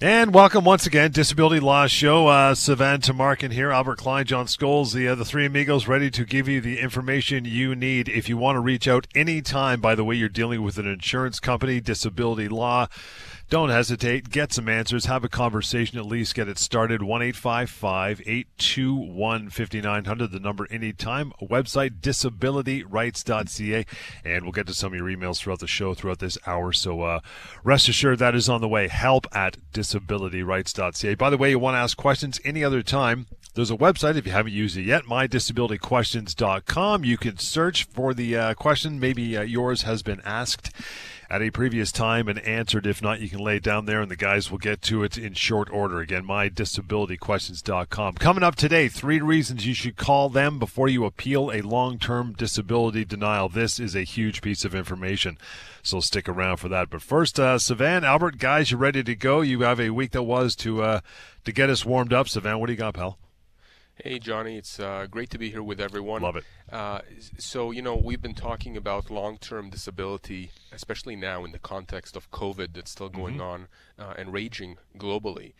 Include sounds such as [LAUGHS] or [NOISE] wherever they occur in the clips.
And welcome once again, Disability Law Show. Uh, Sivan Tamarkin here, Albert Klein, John Scholes, the uh, the three amigos, ready to give you the information you need. If you want to reach out anytime, by the way, you're dealing with an insurance company, disability law don't hesitate. Get some answers. Have a conversation at least. Get it started. 1 821 5900. The number anytime. Website disabilityrights.ca. And we'll get to some of your emails throughout the show, throughout this hour. So uh, rest assured that is on the way. Help at disabilityrights.ca. By the way, you want to ask questions any other time. There's a website if you haven't used it yet, mydisabilityquestions.com. You can search for the uh, question. Maybe uh, yours has been asked at a previous time and answered. If not, you can lay it down there and the guys will get to it in short order. Again, mydisabilityquestions.com. Coming up today, three reasons you should call them before you appeal a long term disability denial. This is a huge piece of information, so stick around for that. But first, uh, Sivan, Albert, guys, you ready to go? You have a week that was to uh, to get us warmed up. Sivan, what do you got, pal? Hey, Johnny, it's uh, great to be here with everyone. Love it. Uh, so, you know, we've been talking about long term disability, especially now in the context of COVID that's still going mm-hmm. on uh, and raging globally.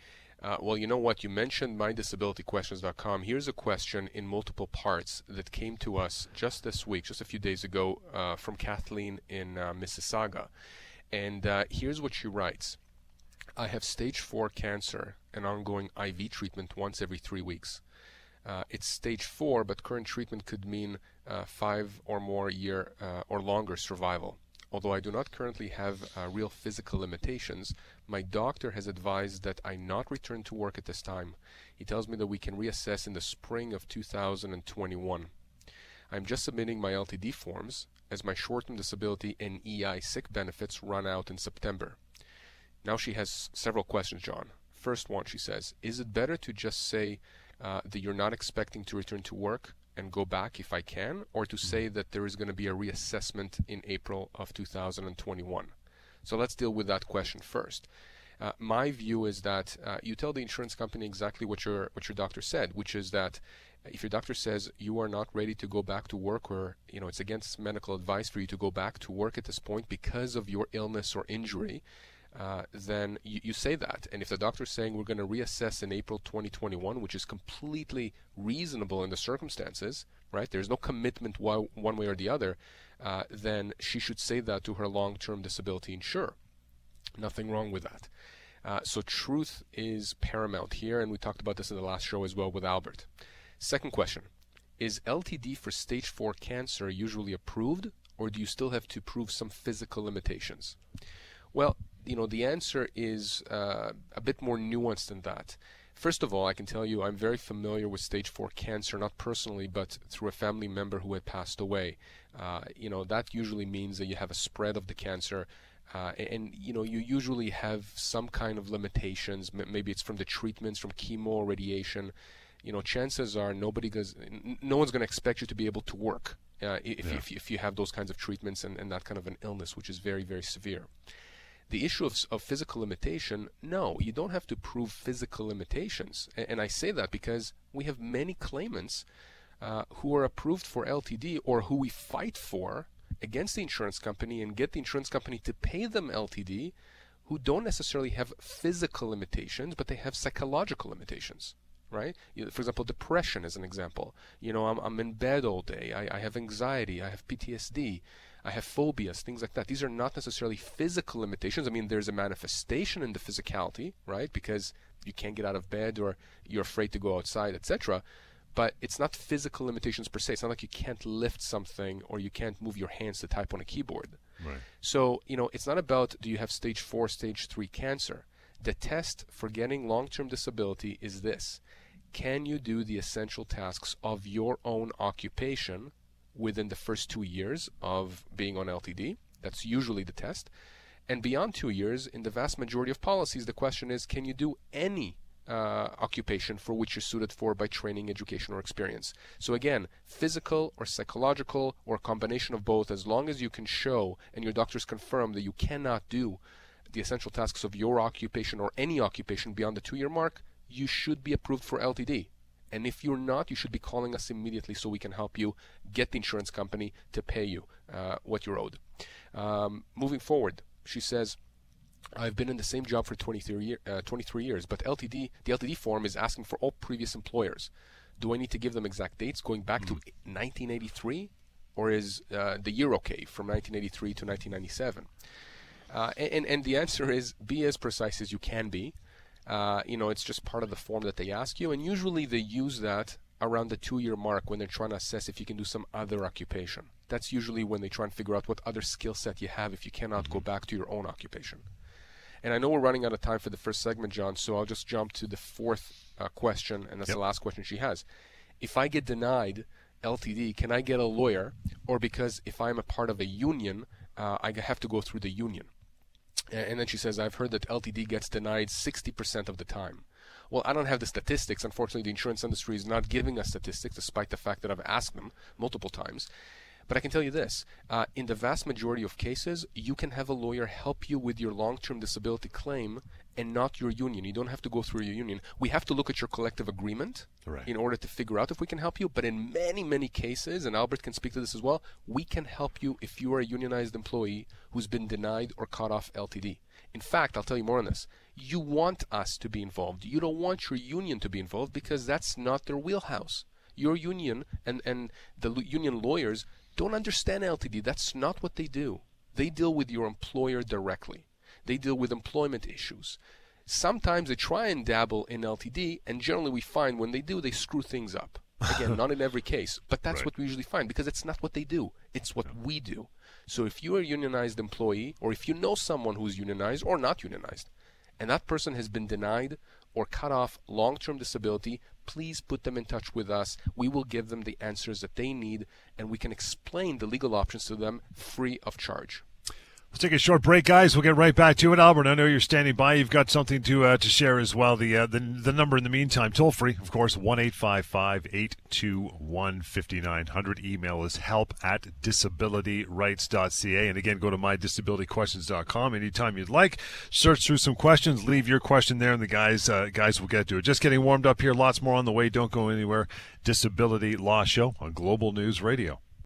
Uh, well, you know what? You mentioned mydisabilityquestions.com. Here's a question in multiple parts that came to us just this week, just a few days ago, uh, from Kathleen in uh, Mississauga. And here's what she writes I have stage 4 cancer and ongoing IV treatment once every three weeks. Uh, it's stage four, but current treatment could mean uh, five or more year uh, or longer survival. Although I do not currently have uh, real physical limitations, my doctor has advised that I not return to work at this time. He tells me that we can reassess in the spring of 2021. I'm just submitting my LTD forms as my short-term disability and EI sick benefits run out in September. Now she has several questions, John. First one, she says, is it better to just say uh, that you're not expecting to return to work and go back if I can, or to say that there is going to be a reassessment in April of 2021. So let's deal with that question first. Uh, my view is that uh, you tell the insurance company exactly what your what your doctor said, which is that if your doctor says you are not ready to go back to work, or you know it's against medical advice for you to go back to work at this point because of your illness or injury, uh, then you, you, say that. And if the doctor is saying we're going to reassess in April 2021, which is completely reasonable in the circumstances, right? There's no commitment one way or the other, uh, then she should say that to her long term disability insurer. Nothing wrong with that. Uh, so truth is paramount here, and we talked about this in the last show as well with Albert. Second question Is LTD for stage 4 cancer usually approved, or do you still have to prove some physical limitations? Well, you know, the answer is uh, a bit more nuanced than that. First of all, I can tell you I'm very familiar with stage four cancer, not personally, but through a family member who had passed away. Uh, you know, that usually means that you have a spread of the cancer. Uh, and you know you usually have some kind of limitations maybe it's from the treatments from chemo or radiation you know chances are nobody goes no one's going to expect you to be able to work uh, if, yeah. if, if, you have those kinds of treatments and, and that kind of an illness which is very very severe the issue of, of physical limitation, no, you don't have to prove physical limitations. And, and I say that because we have many claimants uh, who are approved for LTD or who we fight for against the insurance company and get the insurance company to pay them LTD who don't necessarily have physical limitations, but they have psychological limitations right? For example, depression is an example. You know, I'm, I'm in bed all day. I, I have anxiety. I have PTSD. I have phobias, things like that. These are not necessarily physical limitations. I mean, there's a manifestation in the physicality, right? Because you can't get out of bed or you're afraid to go outside, etc. But it's not physical limitations per se. It's not like you can't lift something or you can't move your hands to type on a keyboard. Right. So, you know, it's not about do you have stage 4, stage 3 cancer. The test for getting long-term disability is this. Can you do the essential tasks of your own occupation within the first two years of being on LTD. That's usually the test. And beyond two years, in the vast majority of policies, the question is can you do any uh, occupation for which you're suited for by training, education, or experience. So again, physical or psychological or combination of both, as long as you can show and your doctors confirm that you cannot do the essential tasks of your occupation or any occupation beyond the two-year mark, you should be approved for LTD. And if you're not, you should be calling us immediately so we can help you get the insurance company to pay you uh, what you're owed. Um, moving forward, she says, I've been in the same job for 23, year, uh, 23 years, but LTD, the LTD form is asking for all previous employers. Do I need to give them exact dates going back mm. to 1983? Or is uh, the year okay from 1983 to 1997? Uh, and, and the answer is be as precise as you can be. Uh, you know, it's just part of the form that they ask you, and usually they use that around the two-year mark when they're trying to assess if you can do some other occupation. That's usually when they try and figure out what other skill set you have if you cannot go mm-hmm. back to your own occupation. And I know we're running out of time for the first segment, John, so I'll just jump to the fourth uh, question, and that's yep. the last question she has. If I get denied LTD, can I get a lawyer? Or because if I'm a part of a union, uh, I have to go through the union? And then she says, I've heard that LTD gets denied 60% of the time. Well, I don't have the statistics. Unfortunately, the insurance industry is not giving us statistics, despite the fact that I've asked them multiple times. But I can tell you this uh, in the vast majority of cases, you can have a lawyer help you with your long term disability claim and not your union. You don't have to go through your union. We have to look at your collective agreement right. in order to figure out if we can help you. But in many, many cases, and Albert can speak to this as well, we can help you if you are a unionized employee who's been denied or cut off LTD. In fact, I'll tell you more on this. You want us to be involved. You don't want your union to be involved because that's not their wheelhouse. Your union and, and the union lawyers don't understand LTD. That's not what they do. They deal with your employer directly. They deal with employment issues. Sometimes they try and dabble in LTD, and generally we find when they do, they screw things up. Again, [LAUGHS] not in every case, but that's right. what we usually find because it's not what they do. It's what yeah. we do. So if you're a unionized employee, or if you know someone who's unionized or not unionized, and that person has been denied or cut off long term disability, please put them in touch with us. We will give them the answers that they need and we can explain the legal options to them free of charge. Let's take a short break, guys. We'll get right back to it. Albert, I know you're standing by. You've got something to uh, to share as well. The, uh, the the number in the meantime, toll free, of course, one eight five five eight two one fifty nine hundred. Email is help at disabilityrights.ca. And again, go to mydisabilityquestions.com anytime you'd like. Search through some questions, leave your question there, and the guys uh, guys will get to it. Just getting warmed up here. Lots more on the way. Don't go anywhere. Disability Law Show on Global News Radio.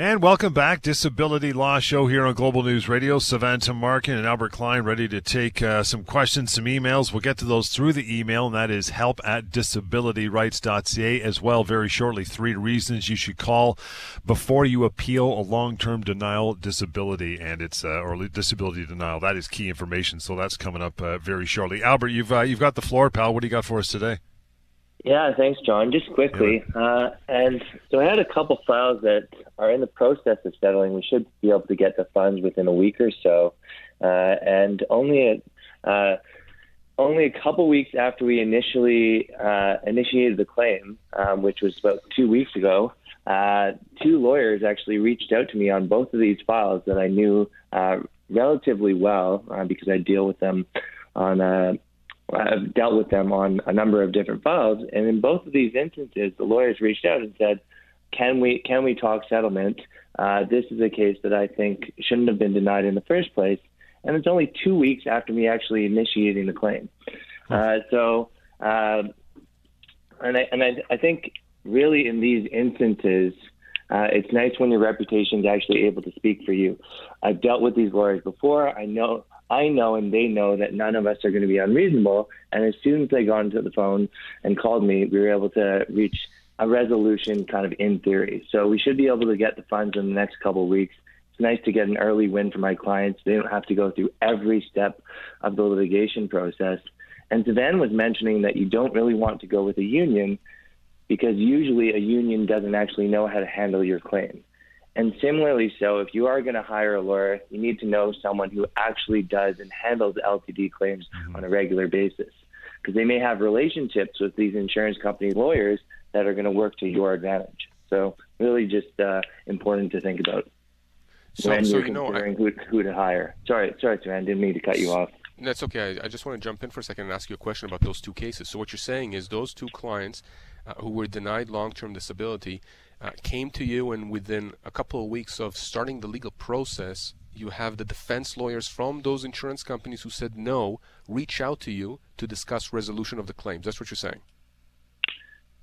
And welcome back, Disability Law Show here on Global News Radio. Savan Tamarkin and Albert Klein ready to take uh, some questions, some emails. We'll get to those through the email, and that is help at disabilityrights.ca as well. Very shortly, three reasons you should call before you appeal a long-term denial disability, and it's uh, or disability denial. That is key information. So that's coming up uh, very shortly. Albert, you've uh, you've got the floor, pal. What do you got for us today? Yeah, thanks, John. Just quickly, uh, and so I had a couple files that are in the process of settling. We should be able to get the funds within a week or so, uh, and only a, uh, only a couple weeks after we initially uh, initiated the claim, um, which was about two weeks ago, uh, two lawyers actually reached out to me on both of these files that I knew uh, relatively well because I deal with them on a I've dealt with them on a number of different files, and in both of these instances, the lawyers reached out and said, "Can we can we talk settlement? Uh, this is a case that I think shouldn't have been denied in the first place." And it's only two weeks after me actually initiating the claim. Uh, so, uh, and I and I, I think really in these instances, uh, it's nice when your reputation is actually able to speak for you. I've dealt with these lawyers before. I know I know and they know that none of us are going to be unreasonable. And as soon as they got into the phone and called me, we were able to reach a resolution kind of in theory. So we should be able to get the funds in the next couple of weeks. It's nice to get an early win for my clients. They don't have to go through every step of the litigation process. And Savan was mentioning that you don't really want to go with a union because usually a union doesn't actually know how to handle your claim. And similarly, so if you are going to hire a lawyer, you need to know someone who actually does and handles LTD claims mm-hmm. on a regular basis, because they may have relationships with these insurance company lawyers that are going to work to your advantage. So, really, just uh, important to think about so, when so you're considering know, I, who, who to hire. Sorry, sorry, Savan, didn't mean to cut you off. That's okay. I, I, just want to jump in for a second and ask you a question about those two cases. So, what you're saying is those two clients uh, who were denied long-term disability uh, came to you, and within a couple of weeks of starting the legal process, you have the defense lawyers from those insurance companies who said no reach out to you to discuss resolution of the claims. That's what you're saying.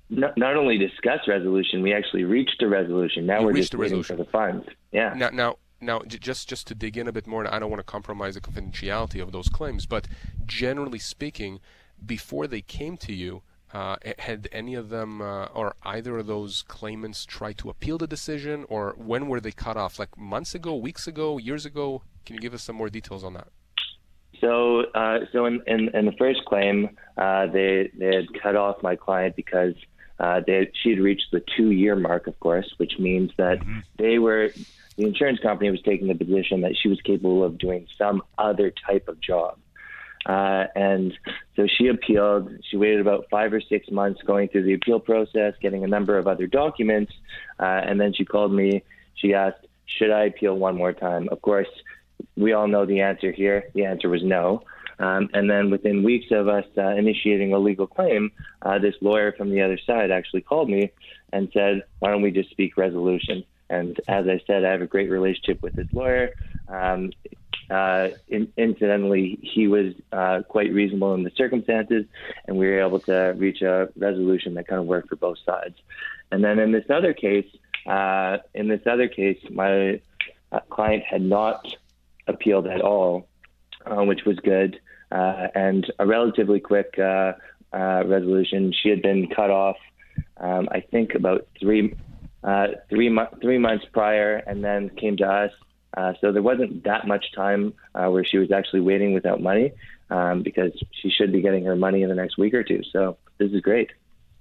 Not, not only discuss resolution, we actually reached a resolution. Now you we're just waiting for the funds. Yeah. Now, now, now, just just to dig in a bit more, and I don't want to compromise the confidentiality of those claims, but generally speaking, before they came to you, uh, had any of them uh, or either of those claimants tried to appeal the decision, or when were they cut off? Like months ago, weeks ago, years ago? Can you give us some more details on that? So, uh, so in, in, in, the first claim, uh, they they had cut off my client because uh, they she had reached the two year mark, of course, which means that mm-hmm. they were the insurance company was taking the position that she was capable of doing some other type of job. Uh, and so she appealed. She waited about five or six months going through the appeal process, getting a number of other documents. Uh, and then she called me. She asked, Should I appeal one more time? Of course, we all know the answer here. The answer was no. Um, and then within weeks of us uh, initiating a legal claim, uh, this lawyer from the other side actually called me and said, Why don't we just speak resolution? And as I said, I have a great relationship with this lawyer. Um, uh, in, incidentally, he was uh, quite reasonable in the circumstances, and we were able to reach a resolution that kind of worked for both sides. And then in this other case, uh, in this other case, my uh, client had not appealed at all, uh, which was good, uh, and a relatively quick resolution. She had been cut off, um, I think, about three three, mo- three months prior, and then came to us uh, so there wasn't that much time uh, where she was actually waiting without money um, because she should be getting her money in the next week or two. So this is great.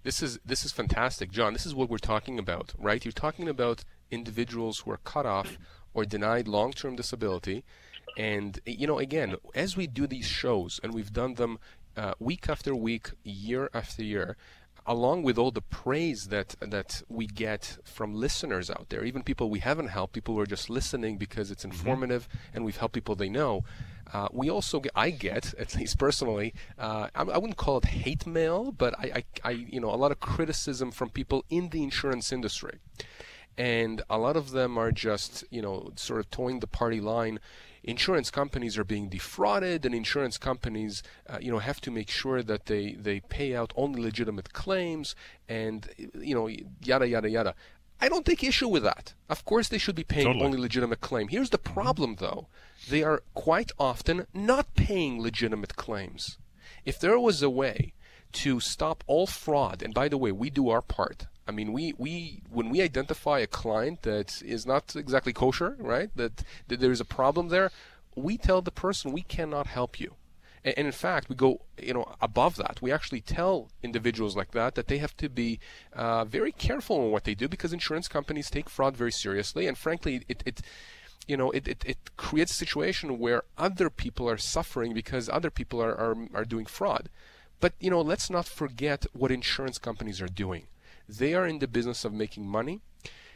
This is this is fantastic, John. This is what we're talking about, right? You're talking about individuals who are cut off or denied long-term disability, and you know, again, as we do these shows, and we've done them uh, week after week, year after year, along with all the praise that that we get from listeners out there, even people we haven't helped, people who are just listening because it's mm-hmm. informative mm-hmm. and we've helped people they know. Uh, we also get, I get, [LAUGHS] at least personally, uh, I, I, wouldn't call it hate mail, but I, I, I, you know, a lot of criticism from people in the insurance industry, and a lot of them are just, you know, sort of towing the party line insurance companies are being defrauded, and insurance companies, uh, you know, have to make sure that they they pay out only legitimate claims, and you know, yada yada yada. I don't take issue with that. Of course, they should be paying totally. only legitimate claim. Here's the problem, though: they are quite often not paying legitimate claims. If there was a way to stop all fraud, and by the way, we do our part. I mean, we, we when we identify a client that is not exactly kosher, right? That, that there's a problem there, we tell the person we cannot help you. And, and in fact, we go you know above that. We actually tell individuals like that that they have to be uh, very careful in what they do because insurance companies take fraud very seriously, and frankly, it, it you know, it, it, it creates a situation where other people are suffering because other people are, are, are doing fraud. But, you know, let's not forget what insurance companies are doing. They are in the business of making money.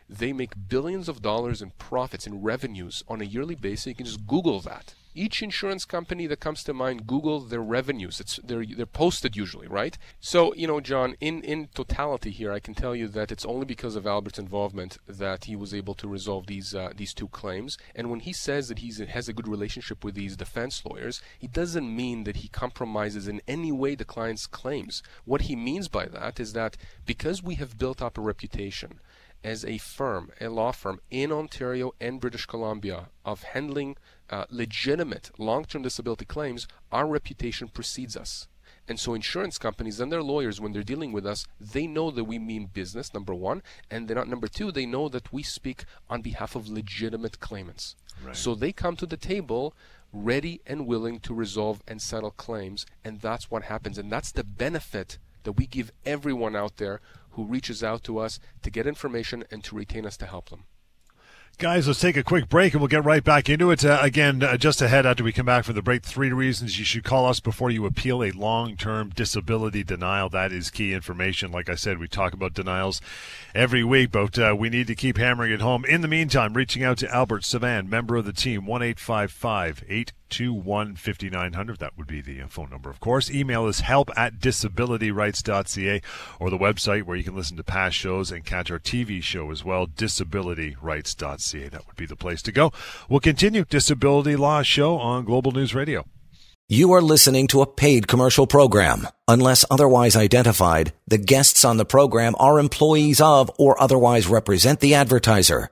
They make billions of dollars in profits and revenues on a yearly basis. You can just Google that. Each insurance company that comes to mind, Google their revenues. It's they're they're posted usually, right? So you know, John, in in totality here, I can tell you that it's only because of Albert's involvement that he was able to resolve these uh, these two claims. And when he says that he has a good relationship with these defense lawyers, he doesn't mean that he compromises in any way the client's claims. What he means by that is that because we have built up a reputation as a firm, a law firm in Ontario and British Columbia of handling uh, legitimate long term disability claims, our reputation precedes us. And so insurance companies and their lawyers, when they're dealing with us, they know that we mean business, number one. And they're not number two, they know that we speak on behalf of legitimate claimants. Right. So they come to the table ready and willing to resolve and settle claims. And that's what happens. And that's the benefit that we give everyone out there who reaches out to us to get information and to retain us to help them. Guys, let's take a quick break and we'll get right back into it. Uh, again, uh, just ahead after we come back from the break, three reasons you should call us before you appeal a long term disability denial. That is key information. Like I said, we talk about denials every week, but uh, we need to keep hammering it home. In the meantime, reaching out to Albert Savan, member of the team, 1 855 821 5900. That would be the phone number, of course. Email is help at disabilityrights.ca or the website where you can listen to past shows and catch our TV show as well, disabilityrights.ca. That would be the place to go. We'll continue Disability Law Show on Global News Radio. You are listening to a paid commercial program. Unless otherwise identified, the guests on the program are employees of or otherwise represent the advertiser.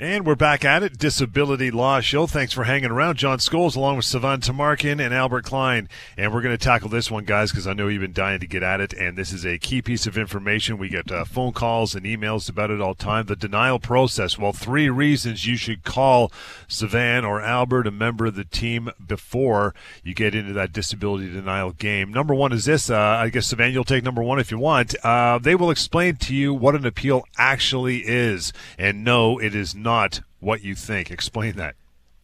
And we're back at it, Disability Law Show. Thanks for hanging around. John Scholes along with Savan Tamarkin and Albert Klein. And we're going to tackle this one, guys, because I know you've been dying to get at it. And this is a key piece of information. We get uh, phone calls and emails about it all the time. The denial process. Well, three reasons you should call Savan or Albert, a member of the team, before you get into that disability denial game. Number one is this. Uh, I guess, Savan, you'll take number one if you want. Uh, they will explain to you what an appeal actually is. And no, it is not not what you think. Explain that.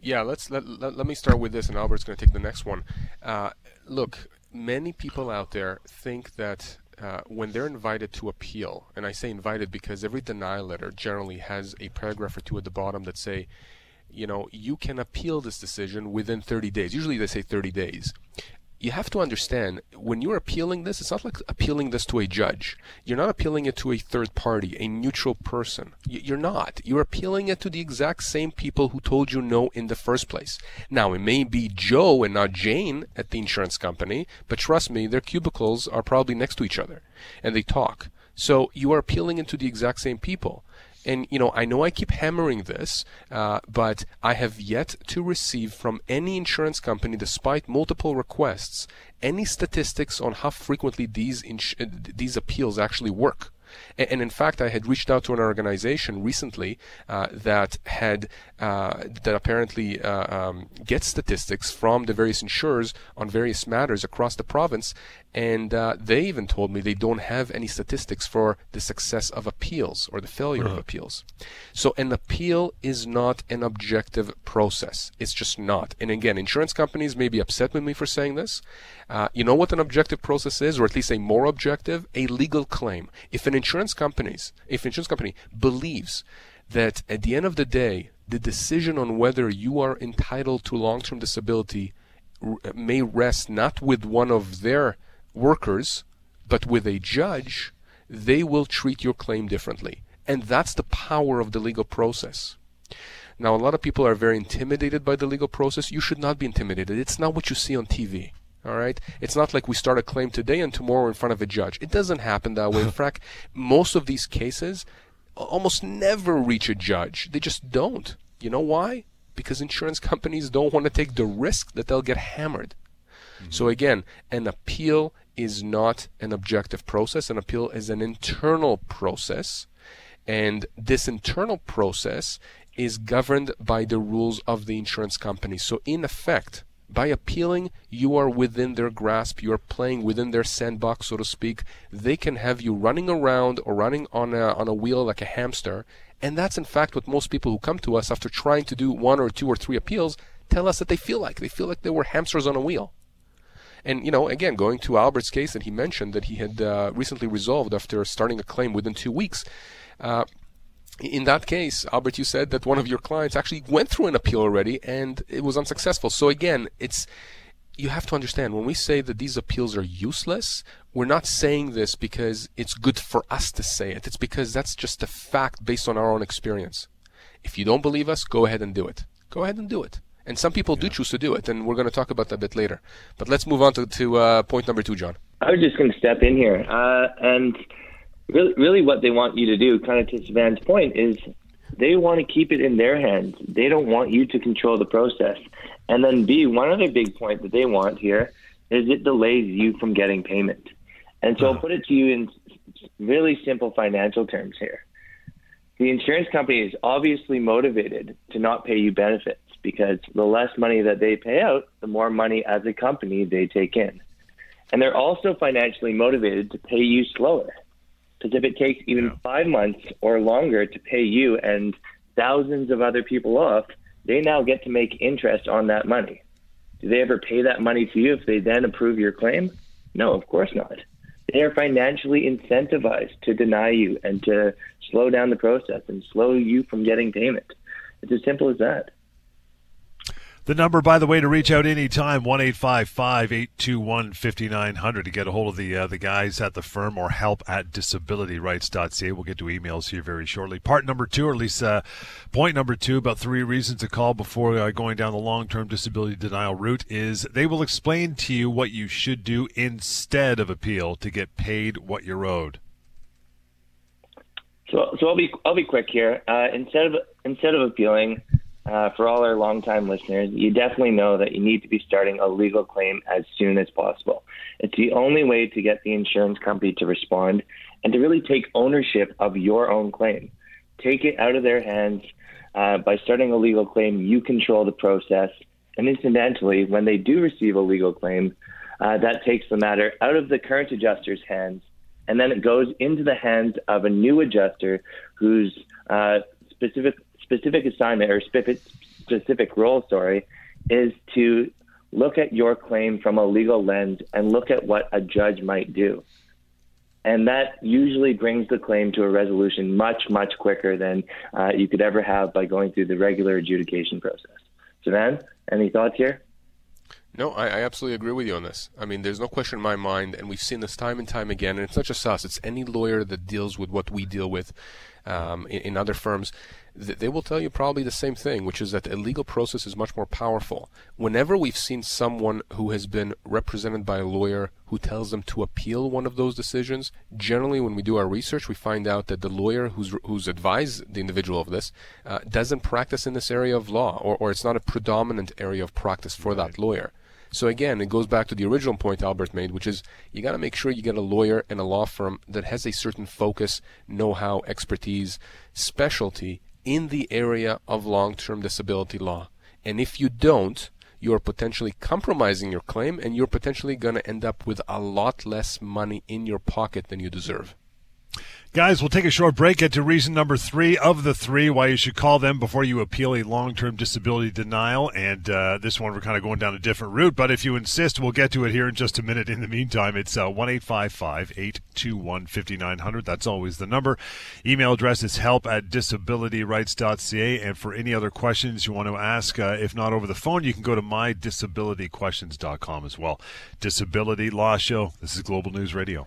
Yeah, let's let, let, let me start with this, and Albert's going to take the next one. Uh, look, many people out there think that uh, when they're invited to appeal, and I say invited because every denial letter generally has a paragraph or two at the bottom that say, you know, you can appeal this decision within 30 days. Usually they say 30 days you have to understand when you're appealing this, it's not like appealing this to a judge. You're not appealing it to a third party, a neutral person. You're not. You're appealing it to the exact same people who told you no in the first place. Now, it may be Joe and not Jane at the insurance company, but trust me, their cubicles are probably next to each other and they talk. So you are appealing it to the exact same people. And you know, I know I keep hammering this, uh, but I have yet to receive from any insurance company, despite multiple requests, any statistics on how frequently these ins- these appeals actually work. And, and, in fact, I had reached out to an organization recently uh, that had uh, that apparently uh, um, gets statistics from the various insurers on various matters across the province, and uh, they even told me they don't have any statistics for the success of appeals or the failure uh-huh. of appeals. So an appeal is not an objective process. It's just not. And again, insurance companies may be upset with me for saying this. Uh, you know what an objective process is, or at least a more objective? A legal claim. If an insurance companies, if an insurance company believes that at the end of the day, the decision on whether you are entitled to long-term disability uh, may rest not with one of their workers, but with a judge, they will treat your claim differently. And that's the power of the legal process. Now, a lot of people are very intimidated by the legal process. You should not be intimidated. It's not what you see on TV. All right. It's not like we start a claim today and tomorrow in front of a judge. It doesn't happen that way. In [LAUGHS] fact, most of these cases almost never reach a judge. They just don't. You know why? Because insurance [LAUGHS] companies don't want to take the risk that they'll get hammered. Mm-hmm. So again, an appeal is not an objective process. An appeal is an internal process. And this internal process is governed by the rules of the insurance company. So, in effect, by appealing, you are within their grasp. You are playing within their sandbox, so to speak. They can have you running around or running on a, on a wheel like a hamster. And that's, in fact, what most people who come to us after trying to do one or two or three appeals tell us that they feel like. They feel like they were hamsters on a wheel. And you know, again, going to Albert's case that he mentioned that he had uh, recently resolved after starting a claim within two weeks. Uh, in that case, Albert, you said that one of your clients actually went through an appeal already and it was unsuccessful. So again, it's you have to understand when we say that these appeals are useless, we're not saying this because it's good for us to say it. It's because that's just a fact based on our own experience. If you don't believe us, go ahead and do it. Go ahead and do it. And some people yeah. do choose to do it, and we're going to talk about that a bit later. But let's move on to, to uh, point number two, John. I was just going to step in here. Uh, and really, really, what they want you to do, kind of to Savan's point, is they want to keep it in their hands. They don't want you to control the process. And then, B, one other big point that they want here is it delays you from getting payment. And so I'll put it to you in really simple financial terms here. The insurance company is obviously motivated to not pay you benefits because the less money that they pay out, the more money as a company they take in. And they're also financially motivated to pay you slower. Because if it takes even yeah. five months or longer to pay you and thousands of other people off, they now get to make interest on that money. Do they ever pay that money to you if they then approve your claim? No, of course not. They are financially incentivized to deny you and to slow down the process and slow you from getting payment. It's as simple as that. The number, by the way, to reach out anytime, 1 821 5900 to get a hold of the uh, the guys at the firm or help at disabilityrights.ca. We'll get to emails here very shortly. Part number two, or at least uh, point number two, about three reasons to call before uh, going down the long term disability denial route is they will explain to you what you should do instead of appeal to get paid what you're owed. So, so I'll be I'll be quick here. Uh, instead of instead of appealing, uh, for all our longtime listeners, you definitely know that you need to be starting a legal claim as soon as possible. It's the only way to get the insurance company to respond and to really take ownership of your own claim. Take it out of their hands. Uh, by starting a legal claim, you control the process. And incidentally, when they do receive a legal claim, uh, that takes the matter out of the current adjuster's hands, and then it goes into the hands of a new adjuster whose uh, specific specific assignment or specific role, sorry, is to look at your claim from a legal lens and look at what a judge might do. And that usually brings the claim to a resolution much, much quicker than uh, you could ever have by going through the regular adjudication process. Sivan, any thoughts here? No, I, I, absolutely agree with you on this. I mean, there's no question in my mind, and we've seen this time and time again, and it's not just us, it's any lawyer that deals with what we deal with um, in, in, other firms they will tell you probably the same thing, which is that the legal process is much more powerful. Whenever we've seen someone who has been represented by a lawyer who tells them to appeal one of those decisions, generally when we do our research, we find out that the lawyer who's who's advised the individual of this uh, doesn't practice in this area of law, or, or it's not a predominant area of practice for right. that lawyer. So again, it goes back to the original point Albert made, which is you got to make sure you get a lawyer and a law firm that has a certain focus, know-how, expertise, specialty in the area of long term disability law. And if you don't, you're potentially compromising your claim and you're potentially going to end up with a lot less money in your pocket than you deserve. Guys, we'll take a short break. Get to reason number three of the three why you should call them before you appeal a long term disability denial. And uh, this one, we're kind of going down a different route. But if you insist, we'll get to it here in just a minute. In the meantime, it's uh, 1 821 5900. That's always the number. Email address is help at disabilityrights.ca. And for any other questions you want to ask, uh, if not over the phone, you can go to mydisabilityquestions.com as well. Disability Law Show. This is Global News Radio.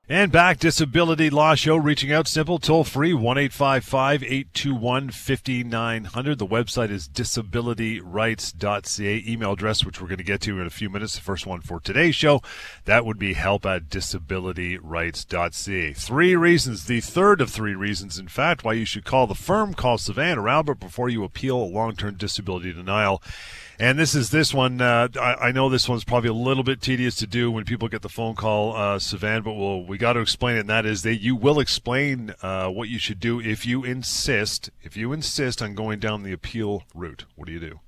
And back, Disability Law Show, reaching out simple, toll free, 1 821 5900. The website is disabilityrights.ca. Email address, which we're going to get to in a few minutes. The first one for today's show, that would be help at disabilityrights.ca. Three reasons, the third of three reasons, in fact, why you should call the firm, call Savannah or Albert before you appeal a long term disability denial. And this is this one. Uh, I, I, know this one's probably a little bit tedious to do when people get the phone call, uh, Savan, but we'll, we got to explain it. And that is that you will explain uh, what you should do if you insist. If you insist on going down the appeal route, what do you do?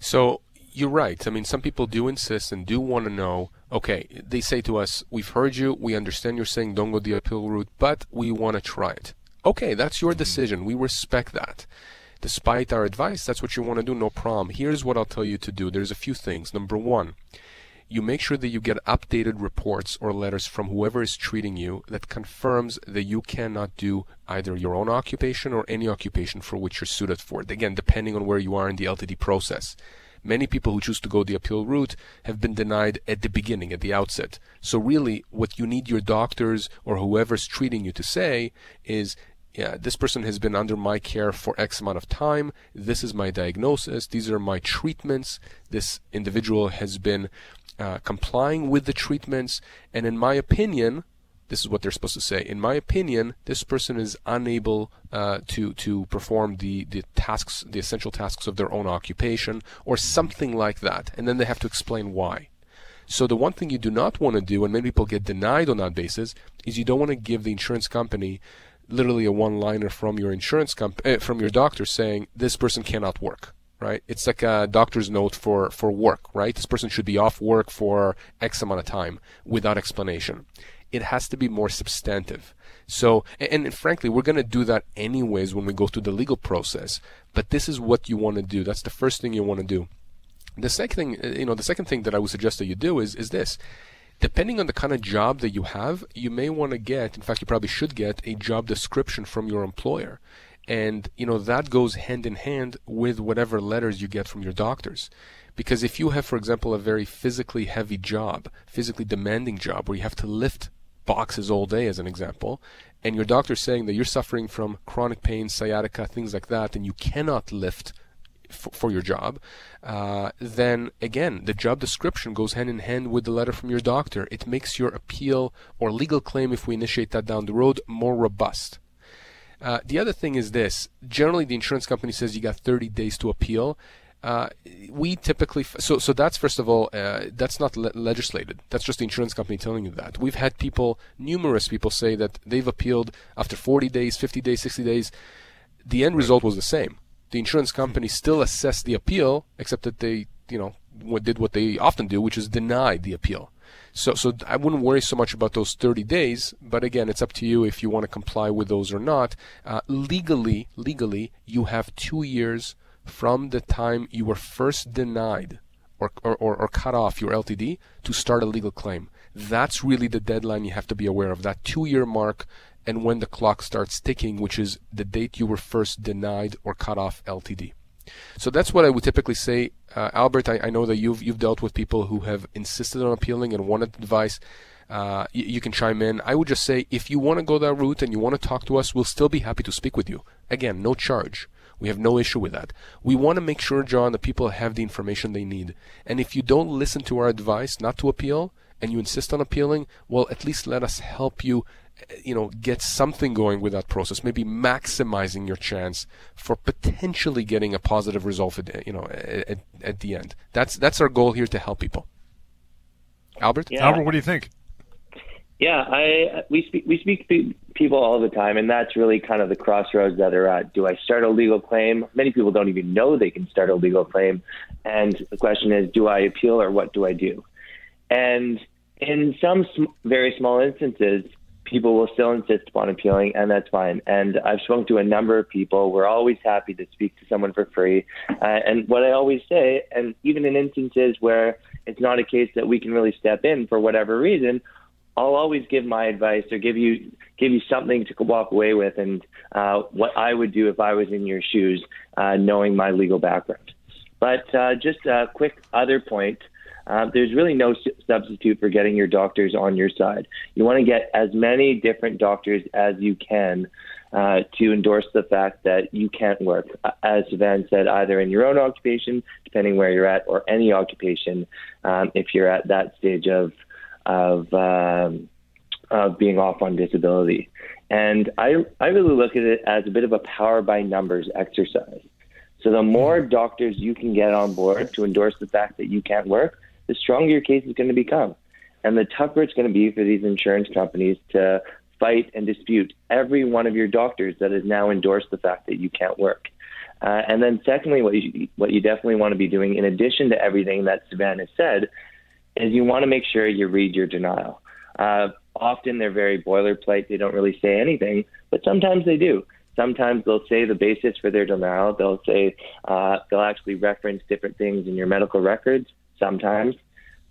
So you're right. I mean, some people do insist and do want to know. Okay, they say to us, "We've heard you. We understand you're saying don't go the appeal route, but we want to try it." Okay, that's your decision. We respect that despite our advice, that's what you want to do, no problem. Here's what I'll tell you to do. There's a few things. Number one, you make sure that you get updated reports or letters from whoever is treating you that confirms that you cannot do either your own occupation or any occupation for which you're suited for it. Again, depending on where you are in the LTD process. Many people who choose to go the appeal route have been denied at the beginning, at the outset. So really, what you need your doctors or whoever's treating you to say is yeah, this person has been under my care for X amount of time. This is my diagnosis. These are my treatments. This individual has been uh, complying with the treatments. And in my opinion, this is what they're supposed to say. In my opinion, this person is unable uh, to to perform the the tasks, the essential tasks of their own occupation, or something like that, and then they have to explain why. So the one thing you do not want to do, and many people get denied on that basis, is you don't want to give the insurance company literally a one-liner from your insurance company, uh, from your doctor saying this person cannot work. Right? It's like a doctor's note for for work. Right? This person should be off work for X amount of time without explanation. It has to be more substantive. So, and, and frankly, we're going to do that anyways when we go through the legal process. But this is what you want to do. That's the first thing you want to do. The second thing, uh, you know, the second thing that I would suggest that you do is is this. Depending on the kind of job that you have, you may want to get, in fact, you probably should get a job description from your employer. And, you know, that goes hand in hand with whatever letters you get from your doctors. Because if you have, for example, a very physically heavy job, physically demanding job where you have to lift boxes all day, as an example, and your doctor's saying that you're suffering from chronic pain, sciatica, things like that, and you cannot lift for, for your job, uh, then again, the job description goes hand in hand with the letter from your doctor. It makes your appeal or legal claim, if we initiate that down the road, more robust. Uh, the other thing is this generally, the insurance company says you got 30 days to appeal. Uh, we typically so so that's first of all uh, that's not le- legislated that's just the insurance company telling you that we've had people numerous people say that they've appealed after 40 days 50 days 60 days the end result was the same the insurance company still assessed the appeal, except that they, you know, did what they often do, which is deny the appeal. So, so I wouldn't worry so much about those 30 days, but again, it's up to you if you want to comply with those or not. Uh, legally, legally, you have two years from the time you were first denied or, or, or, cut off your LTD to start a legal claim. That's really the deadline you have to be aware of. That two year mark and when the clock starts ticking, which is the date you were first denied or cut off LTD. So that's what I would typically say. Uh, Albert, I, I, know that you've you've dealt with people who have insisted on appealing and wanted advice. Uh, you, you can chime in. I would just say if you want to go that route and you want to talk to us, we'll still be happy to speak with you. Again, no charge. We have no issue with that. We want to make sure, John, that people have the information they need. And if you don't listen to our advice not to appeal and you insist on appealing, well, at least let us help you you know, get something going with that process, maybe maximizing your chance for potentially getting a positive result, at, you know, at, at the end. That's that's our goal here to help people. Albert, yeah. Albert, what do you think? Yeah, I we speak we speak to people all the time, and that's really kind of the crossroads that they're at. Do I start a legal claim? Many people don't even know they can start a legal claim, and the question is, do I appeal or what do I do? And in some sm- very small instances, people will still insist upon appealing, and that's fine. And I've spoken to a number of people. We're always happy to speak to someone for free. Uh, and what I always say, and even in instances where it's not a case that we can really step in for whatever reason, I'll always give my advice or give you give you something to walk away with, and uh, what I would do if I was in your shoes, uh, knowing my legal background. But uh, just a quick other point uh, there's really no substitute for getting your doctors on your side. You want to get as many different doctors as you can uh, to endorse the fact that you can't work. Uh, as Van said, either in your own occupation, depending where you're at, or any occupation, um, if you're at that stage of of um, of being off on disability. And I I really look at it as a bit of a power by numbers exercise. So the more doctors you can get on board to endorse the fact that you can't work, the stronger your case is going to become. And the tougher it's going to be for these insurance companies to fight and dispute every one of your doctors that has now endorsed the fact that you can't work. Uh, and then, secondly, what you, what you definitely want to be doing, in addition to everything that Savannah said, is you want to make sure you read your denial. Uh, often they're very boilerplate; they don't really say anything, but sometimes they do. Sometimes they'll say the basis for their denial. They'll say uh, they'll actually reference different things in your medical records sometimes.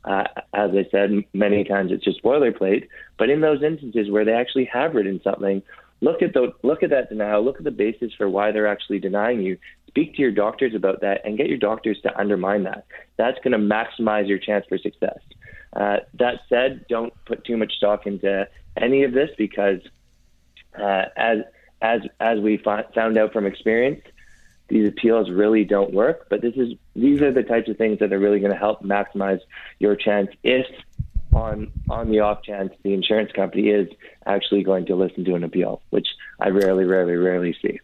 Uh, as I said, many times it's just boilerplate. But in those instances where they actually have written something, look at the look at that denial. Look at the basis for why they're actually denying you. Speak to your doctors about that and get your doctors to undermine that. That's going to maximize your chance for success. Uh, that said, don't put too much stock into any of this because, uh, as as as we found out from experience, these appeals really don't work. But this is these are the types of things that are really going to help maximize your chance if on on the off chance the insurance company is actually going to listen to an appeal, which I rarely, rarely, rarely see.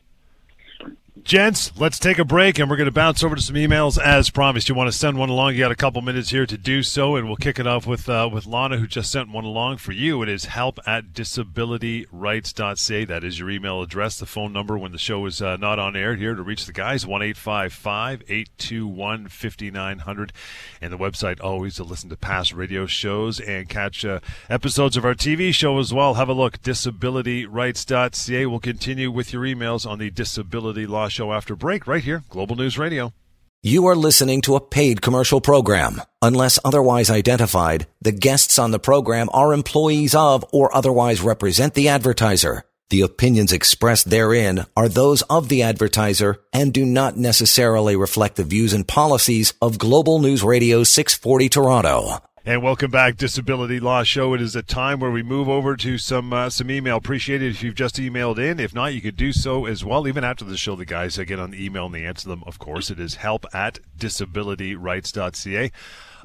Gents, let's take a break and we're going to bounce over to some emails as promised. You want to send one along? You got a couple minutes here to do so, and we'll kick it off with uh, with Lana, who just sent one along for you. It is help at disabilityrights.ca. That is your email address. The phone number when the show is uh, not on air here to reach the guys one eight five five eight two one fifty nine hundred, and the website always to listen to past radio shows and catch uh, episodes of our TV show as well. Have a look disabilityrights.ca. We'll continue with your emails on the disability law show after break right here, Global News Radio. You are listening to a paid commercial program. Unless otherwise identified, the guests on the program are employees of or otherwise represent the advertiser. The opinions expressed therein are those of the advertiser and do not necessarily reflect the views and policies of Global News Radio 640 Toronto. And welcome back, Disability Law Show. It is a time where we move over to some uh, some email. Appreciate it if you've just emailed in. If not, you could do so as well. Even after the show, the guys uh, get on the email and they answer them. Of course, it is help at disabilityrights.ca.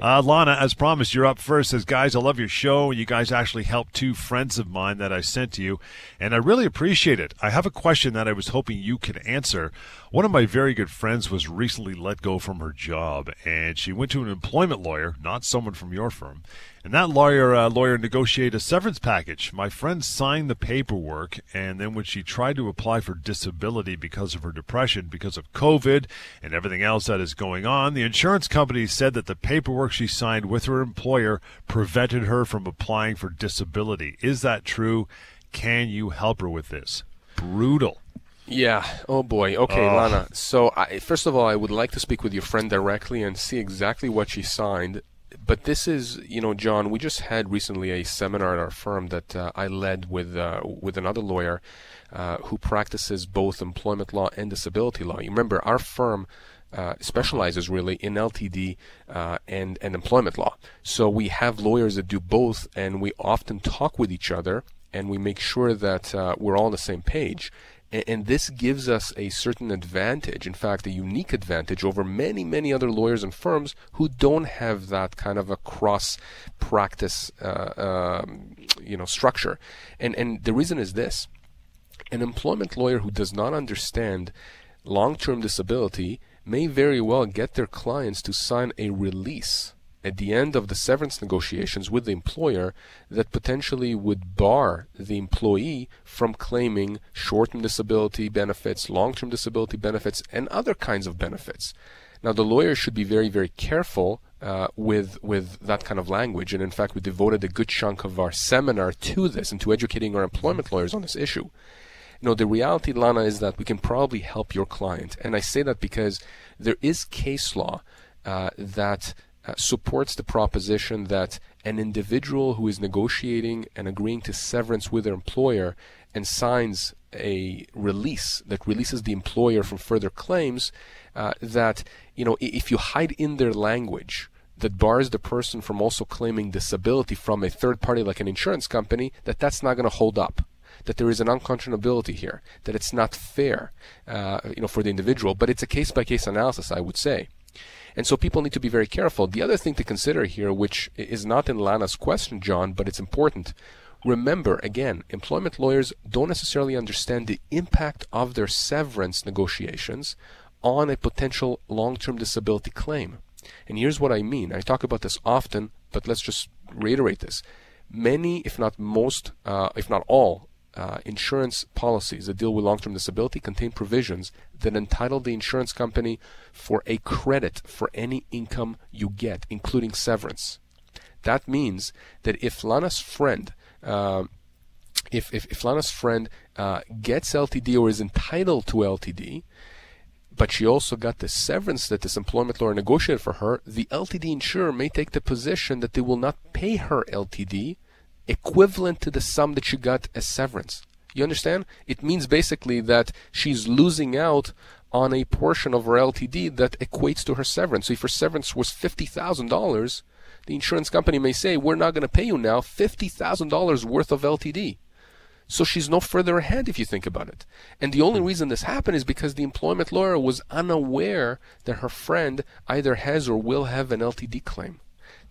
Uh, Lana, as promised, you're up first. Says, guys, I love your show. You guys actually helped two friends of mine that I sent to you, and I really appreciate it. I have a question that I was hoping you could answer. One of my very good friends was recently let go from her job, and she went to an employment lawyer, not someone from your firm, and that lawyer uh, lawyer negotiated a severance package. My friend signed the paperwork, and then when she tried to apply for disability because of her depression, because of COVID and everything else that is going on, the insurance company said that the paperwork she signed with her employer prevented her from applying for disability. Is that true? Can you help her with this? Brutal. Yeah. Oh boy. Okay, uh, Lana. So, I, first of all, I would like to speak with your friend directly and see exactly what she signed but this is, you know, John. We just had recently a seminar at our firm that uh, I led with uh, with another lawyer uh, who practices both employment law and disability law. You remember, our firm uh, specializes really in LTD uh, and and employment law. So we have lawyers that do both, and we often talk with each other, and we make sure that uh, we're all on the same page. And, this gives us a certain advantage, in fact, a unique advantage over many, many other lawyers and firms who don't have that kind of a cross practice, uh, um, you know, structure. And and the reason is this: an employment lawyer who does not understand long-term disability may very well get their clients to sign a release at the end of the severance negotiations with the employer that potentially would bar the employee from claiming short term disability benefits, long term disability benefits, and other kinds of benefits. Now, the lawyer should be very, very careful uh, with with that kind of language, and in fact, we devoted a good chunk of our seminar to this and to educating our employment lawyers on this issue. You know, the reality, Lana, is that we can probably help your client, and I say that because there is case law uh, that uh, supports the proposition that an individual who is negotiating and agreeing to severance with their employer and signs a release that releases the employer from further claims, uh, that you know if you hide in their language that bars the person from also claiming disability from a third party like an insurance company, that that's not going to hold up that there is an unconscionability here, that it's not fair, uh, you know, for the individual. But it's a case by case analysis, I would say. And so people need to be very careful. The other thing to consider here, which is not in Lana's question, John, but it's important. Remember, again, employment lawyers don't necessarily understand the impact of their severance negotiations on a potential long term disability claim. And here's what I mean. I talk about this often, but let's just reiterate this. Many, if not most, uh, if not all, uh, insurance policies that deal with long term disability contain provisions that entitle the insurance company for a credit for any income you get, including severance. That means that if Lana's friend, uh, if, if, if, Lana's friend uh, gets LTD or is entitled to LTD, but she also got the severance that this employment lawyer negotiated for her, the LTD insurer may take the position that they will not pay her LTD equivalent to the sum that she got as severance. You understand? It means basically that she's losing out on a portion of her LTD that equates to her severance. So if her severance was $50,000, the insurance company may say, We're not going to pay you now $50,000 worth of LTD. So she's no further ahead if you think about it. And the only reason this happened is because the employment lawyer was unaware that her friend either has or will have an LTD claim.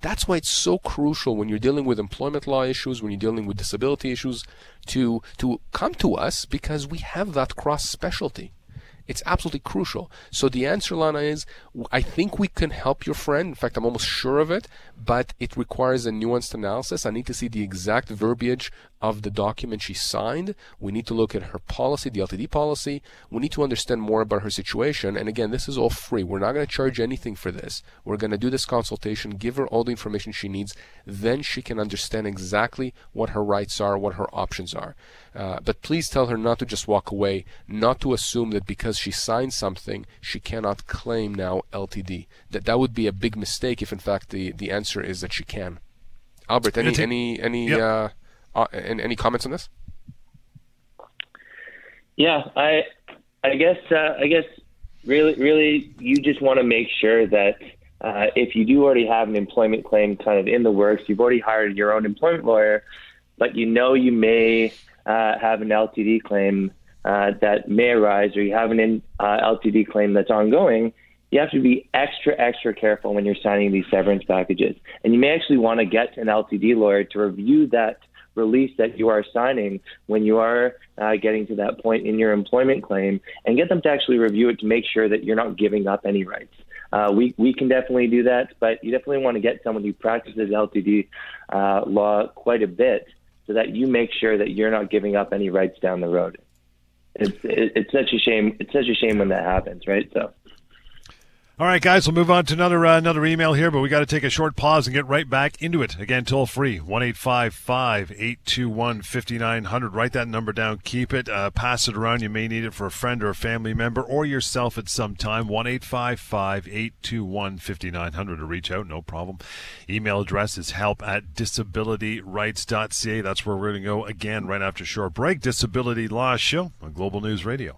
That's why it's so crucial when you're dealing with employment law issues, when you're dealing with disability issues, to to come to us because we have that cross specialty. It's absolutely crucial. So the answer, Lana, is I think we can help your friend. In fact, I'm almost sure of it, but it requires a nuanced analysis. I need to see the exact verbiage of the document she signed. We need to look at her policy, the LTD policy. We need to understand more about her situation. And again, this is all free. We're not going to charge anything for this. We're going to do this consultation, give her all the information she needs. Then she can understand exactly what her rights are, what her options are. Uh, but please tell her not to just walk away, not to assume that because she signed something, she cannot claim now LTD. That that would be a big mistake if, in fact, the, the answer is that she can. Albert, any any any yep. uh, uh, and any comments on this? Yeah, I, I guess, uh, I guess, really, really, you just want to make sure that uh, if you do already have an employment claim kind of in the works, you've already hired your own employment lawyer, but you know you may uh, have an LTD claim uh, that may arise, or you have an uh, LTD claim that's ongoing. You have to be extra, extra careful when you're signing these severance packages. And you may actually want to get an LTD lawyer to review that release that you are signing when you are uh, getting to that point in your employment claim and get them to actually review it to make sure that you're not giving up any rights. Uh, we, we can definitely do that, but you definitely want to get someone who practices LTD uh, law quite a bit so that you make sure that you're not giving up any rights down the road. It's, it's such a shame. It's such a shame when that happens, right? So. All right, guys, we'll move on to another uh, another email here, but we got to take a short pause and get right back into it. Again, toll free one eight five five eight two one fifty nine hundred. Write that number down, keep it, uh, pass it around. You may need it for a friend or a family member or yourself at some time. One eight five five eight two one fifty nine hundred to reach out, no problem. Email address is help at disabilityrights.ca. That's where we're going to go again right after short break. Disability Law Show on Global News Radio.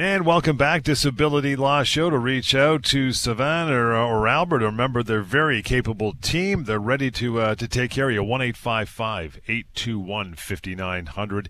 And welcome back, Disability Law Show. To reach out to Savan or, or Albert, remember they're very capable team. They're ready to uh, to take care of you. One eight five five eight two one fifty nine hundred.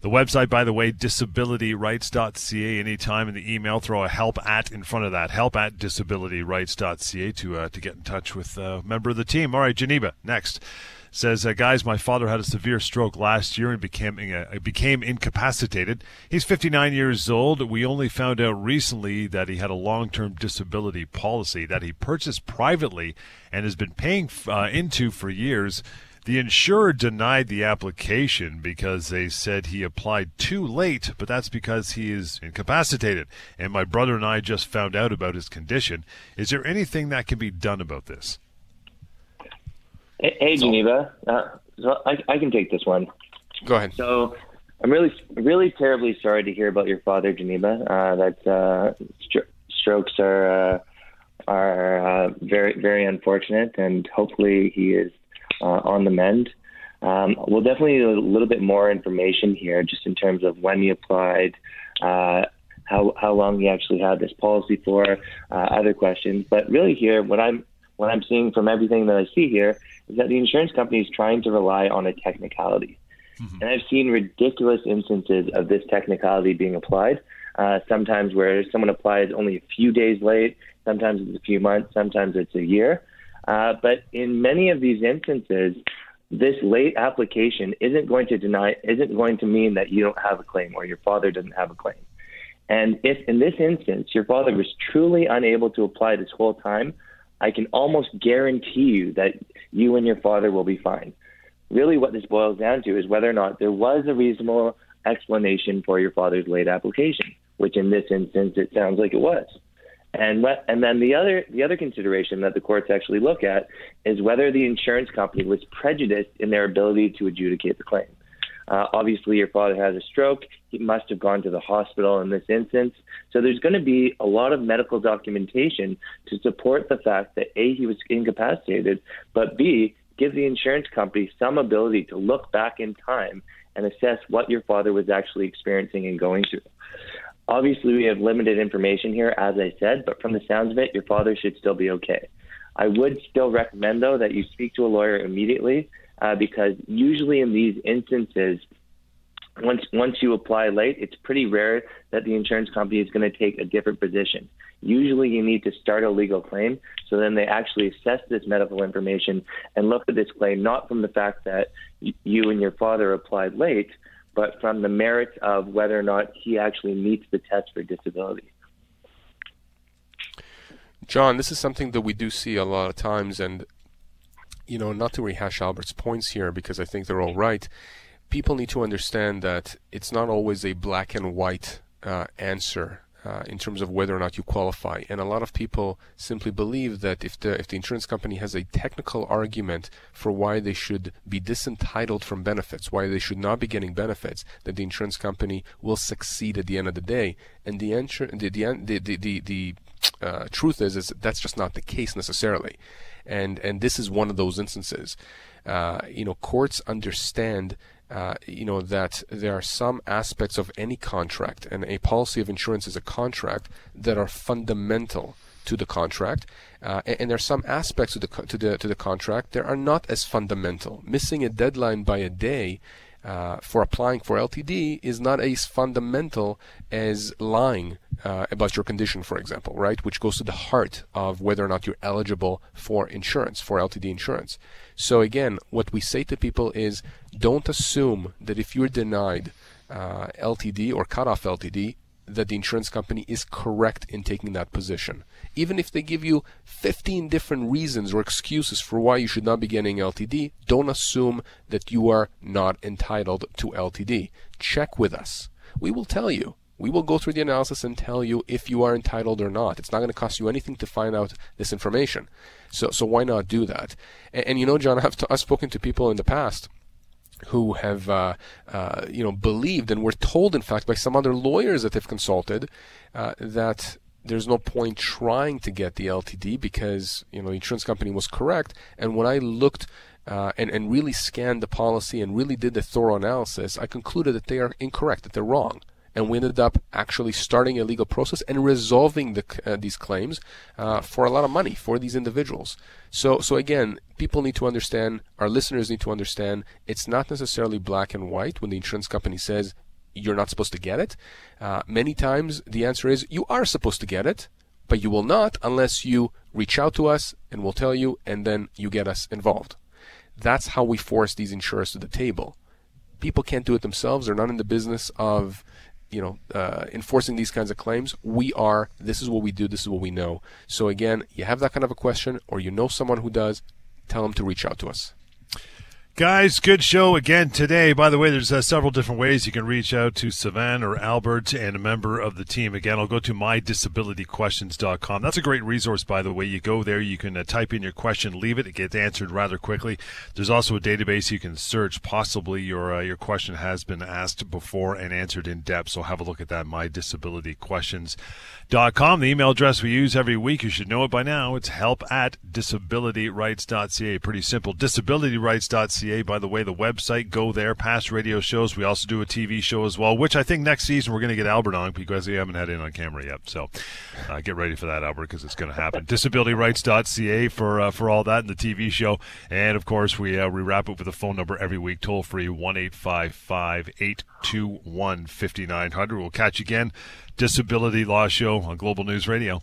The website, by the way, disabilityrights.ca. Anytime in the email, throw a help at in front of that. Help at disabilityrights.ca to uh, to get in touch with a member of the team. All right, Geneva, next says, uh, "Guys, my father had a severe stroke last year and became uh, became incapacitated. He's 59 years old. We only found out recently that he had a long-term disability policy that he purchased privately and has been paying uh, into for years." The insurer denied the application because they said he applied too late, but that's because he is incapacitated. And my brother and I just found out about his condition. Is there anything that can be done about this? Hey, hey Geneva. Uh, so I, I can take this one. Go ahead. So I'm really, really terribly sorry to hear about your father, Geneva. Uh, that uh, st- strokes are uh, are uh, very, very unfortunate, and hopefully he is uh, on the mend. Um, we'll definitely need a little bit more information here, just in terms of when he applied, uh, how how long he actually had this policy for, uh, other questions. But really, here, what I'm what I'm seeing from everything that I see here is that the insurance company is trying to rely on a technicality. Mm-hmm. And I've seen ridiculous instances of this technicality being applied. Uh, sometimes where someone applies only a few days late, sometimes it's a few months, sometimes it's a year. Uh, but in many of these instances, this late application isn't going to deny, isn't going to mean that you don't have a claim or your father doesn't have a claim. And if in this instance your father was truly unable to apply this whole time, I can almost guarantee you that you and your father will be fine. Really, what this boils down to is whether or not there was a reasonable explanation for your father's late application, which in this instance it sounds like it was. And what, and then the other the other consideration that the courts actually look at is whether the insurance company was prejudiced in their ability to adjudicate the claim. Uh, obviously, your father has a stroke. He must have gone to the hospital in this instance. So there's going to be a lot of medical documentation to support the fact that A, he was incapacitated, but B, give the insurance company some ability to look back in time and assess what your father was actually experiencing and going through. Obviously, we have limited information here, as I said, but from the sounds of it, your father should still be okay. I would still recommend, though, that you speak to a lawyer immediately uh, because usually in these instances, once once you apply late, it's pretty rare that the insurance company is going to take a different position. Usually, you need to start a legal claim, so then they actually assess this medical information and look at this claim not from the fact that you and your father applied late, but from the merits of whether or not he actually meets the test for disability. John, this is something that we do see a lot of times, and you know, not to rehash Albert's points here because I think they're all right. People need to understand that it's not always a black and white uh, answer uh, in terms of whether or not you qualify. And a lot of people simply believe that if the if the insurance company has a technical argument for why they should be disentitled from benefits, why they should not be getting benefits, that the insurance company will succeed at the end of the day. And the answer, the the the the, the, uh, truth is, is that's just not the case necessarily, and and this is one of those instances. Uh, you know, courts understand. Uh, you know that there are some aspects of any contract, and a policy of insurance is a contract that are fundamental to the contract, uh, and, and, there are some aspects of the to the to the contract that are not as fundamental. Missing a deadline by a day uh, for applying for LTD is not as fundamental as lying uh, about your condition, for example, right? Which goes to the heart of whether or not you're eligible for insurance, for LTD insurance. So again, what we say to people is don't assume that if you're denied uh, LTD or cut off LTD, that the insurance company is correct in taking that position. Even if they give you 15 different reasons or excuses for why you should not be getting LTD, don't assume that you are not entitled to LTD. Check with us. We will tell you. We will go through the analysis and tell you if you are entitled or not. It's not going to cost you anything to find out this information. So, so why not do that? And, and you know, John, [LAUGHS] I've, t- I've spoken to people in the past who have uh, uh, you know believed and were told, in fact, by some other lawyers that they've consulted, uh, that there's no point trying to get the LTD because you know the insurance company was correct. And when I looked uh, and and really scanned the policy and really did the thorough analysis, I concluded that they are incorrect, that they're wrong and we ended up actually starting a legal process and resolving the, uh, these claims uh, for a lot of money for these individuals. So, so again, people need to understand, our listeners need to understand, it's not necessarily black and white when the insurance company says you're not supposed to get it. Uh, many times the answer is you are supposed to get it, but you will not unless you reach out to us and we'll tell you, and then you get us involved. That's how we force these insurers to the table. People can't do it themselves. They're not in the business of you know, uh, enforcing these kinds of claims. We are. This is what we do. This is what we know. So again, you have that kind of a question, or you know someone who does, tell them to reach out to us. Guys, good show again today. By the way, there's uh, several different ways you can reach out to Savan or Albert and a member of the team. Again, I'll go to mydisabilityquestions.com. That's a great resource, by the way. You go there, you can uh, type in your question, leave it, it gets answered rather quickly. There's also a database you can search. Possibly your uh, your question has been asked before and answered in depth. So have a look at that, mydisabilityquestions.com. The email address we use every week, you should know it by now. It's help at disabilityrights.ca. Pretty simple. Disabilityrights.ca by the way, the website, go there. Past radio shows. We also do a TV show as well, which I think next season we're going to get Albert on because we haven't had it on camera yet. So uh, get ready for that, Albert, because it's going to happen. DisabilityRights.ca for uh, for all that and the TV show. And of course, we, uh, we wrap up with a phone number every week, toll free 1 821 5900. We'll catch you again. Disability Law Show on Global News Radio.